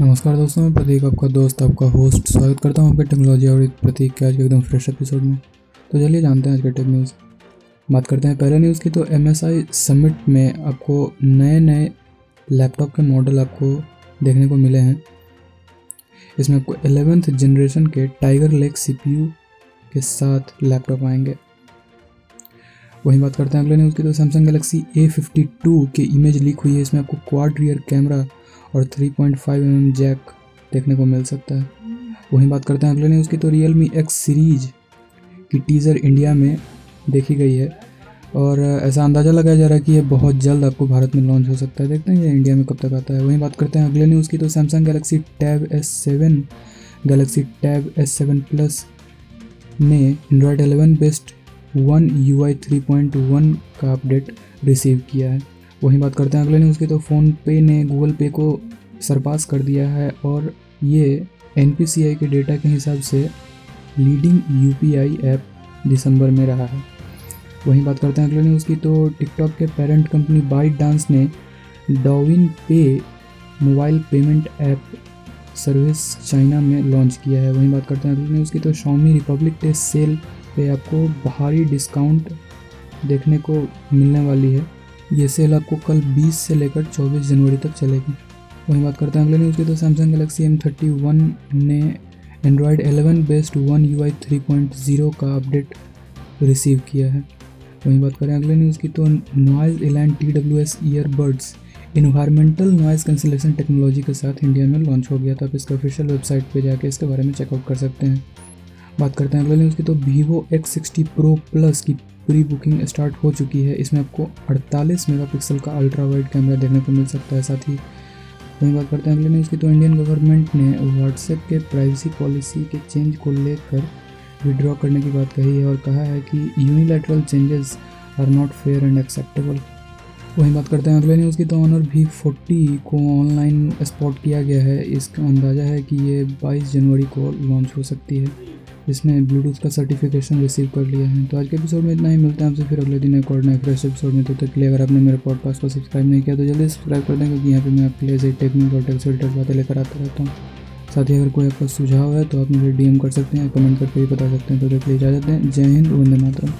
नमस्कार दोस्तों, मैं प्रतीक, आपका दोस्त, आपका होस्ट स्वागत करता हूँ आपके टेक्नोलॉजी और प्रतीक के आज के एकदम फ्रेश एपिसोड में। तो चलिए जानते हैं आज के टेक न्यूज़ बात करते हैं पहले न्यूज़ की तो एम एस आई समिट में आपको नए नए लैपटॉप के मॉडल आपको देखने को मिले हैं। इसमें आपको एलेवेंथ जनरेशन के टाइगर लेक सीपीयू के साथ लैपटॉप आएँगे। वहीं बात करते हैं अगले न्यूज़ की तो Samsung Galaxy A fifty two की इमेज लीक हुई है। इसमें आपको क्वाड रियर कैमरा और 3.5 पॉइंट mm जैक देखने को मिल सकता है। वहीं बात करते हैं अगले न्यूज़ की तो रियल मी एक्स सीरीज़ की टीज़र इंडिया में देखी गई है। और ऐसा अंदाज़ा लगाया जा रहा है कि ये बहुत जल्द आपको भारत में लॉन्च हो सकता है। देखते हैं ये इंडिया में कब तक आता है। वहीं बात करते हैं अगले न्यूज़ की तो Samsung Galaxy tab S seven Galaxy tab S seven plus ने Android eleven best one you I three point one का अपडेट रिसीव किया है। वहीं बात करते हैं अगले न्यूज़ की तो फ़ोन पे ने गूगल पे को सरपास कर दिया है और ये एनपीसीआई के डेटा के हिसाब से लीडिंग यूपीआई ऐप दिसंबर में रहा है। वहीं बात करते हैं अगले न्यूज़ की तो टिकटॉक के पेरेंट कंपनी बाइट डांस ने Douyin pay mobile payment app service China में लॉन्च किया है। वहीं बात करते हैं अगले न्यूज़ की तो शॉमी रिपब्लिक डे सेल पे आपको भारी डिस्काउंट देखने को मिलने वाली है। ये सेल आपको कल 20 से लेकर 24 जनवरी तक चलेगी। वहीं बात करते हैं अगले न्यूज़ की तो Samsung Galaxy M thirty one ने Android 11 based one you I three point zero का अपडेट रिसीव किया है। वहीं बात करें अगले न्यूज़ की तो noise इलैंड T W S earbuds environmental noise cancellation technology के साथ इंडिया में लॉन्च हो गया था। आप इसका ऑफिशियल वेबसाइट पर जाके इसके बारे में चेकआउट कर सकते हैं। बात करते हैं अगले न्यूज़ की तो Vivo X sixty pro plus की प्री बुकिंग स्टार्ट हो चुकी है। इसमें आपको 48 मेगापिक्सल का अल्ट्रा वाइड कैमरा देखने को मिल सकता है। साथ ही वहीं बात करते हैं अगले न्यूज़ की तो इंडियन गवर्नमेंट ने व्हाट्सएप के प्राइवेसी पॉलिसी के चेंज को लेकर विड्रॉ करने की बात कही है और कहा है कि unilateral changes are not fair and acceptable वहीं बात करते हैं अगले न्यूज़ की तो ऑनर भी फोर्टी को ऑनलाइन स्पॉट किया गया है। इसका अंदाज़ा है कि ये 22 जनवरी को लॉन्च हो सकती है। जिसने ब्लूटूथ का सर्टिफिकेशन रिसीव कर लिया है। तो आज के एपिसोड में इतना ही। मिलता है आपसे फिर अगले दिन एक और नए फ्रेश एपिसोड में। तो तक लिए अगर आपने मेरे पॉडकास्ट को सब्सक्राइब नहीं किया तो जल्दी सब्सक्राइब कर दें, क्योंकि यहाँ पर मैं आपके लिए ऐसे टेक्निक और टेक्स रिलेटेड बातें लेकर आता रहता हूँ। साथ ही अगर कोई आपका सुझाव है तो आप मुझे डीएम कर सकते हैं कमेंट करके भी बता सकते हैं। तो देख लिए जाते हैं जय हिंद, वंदे मातरम।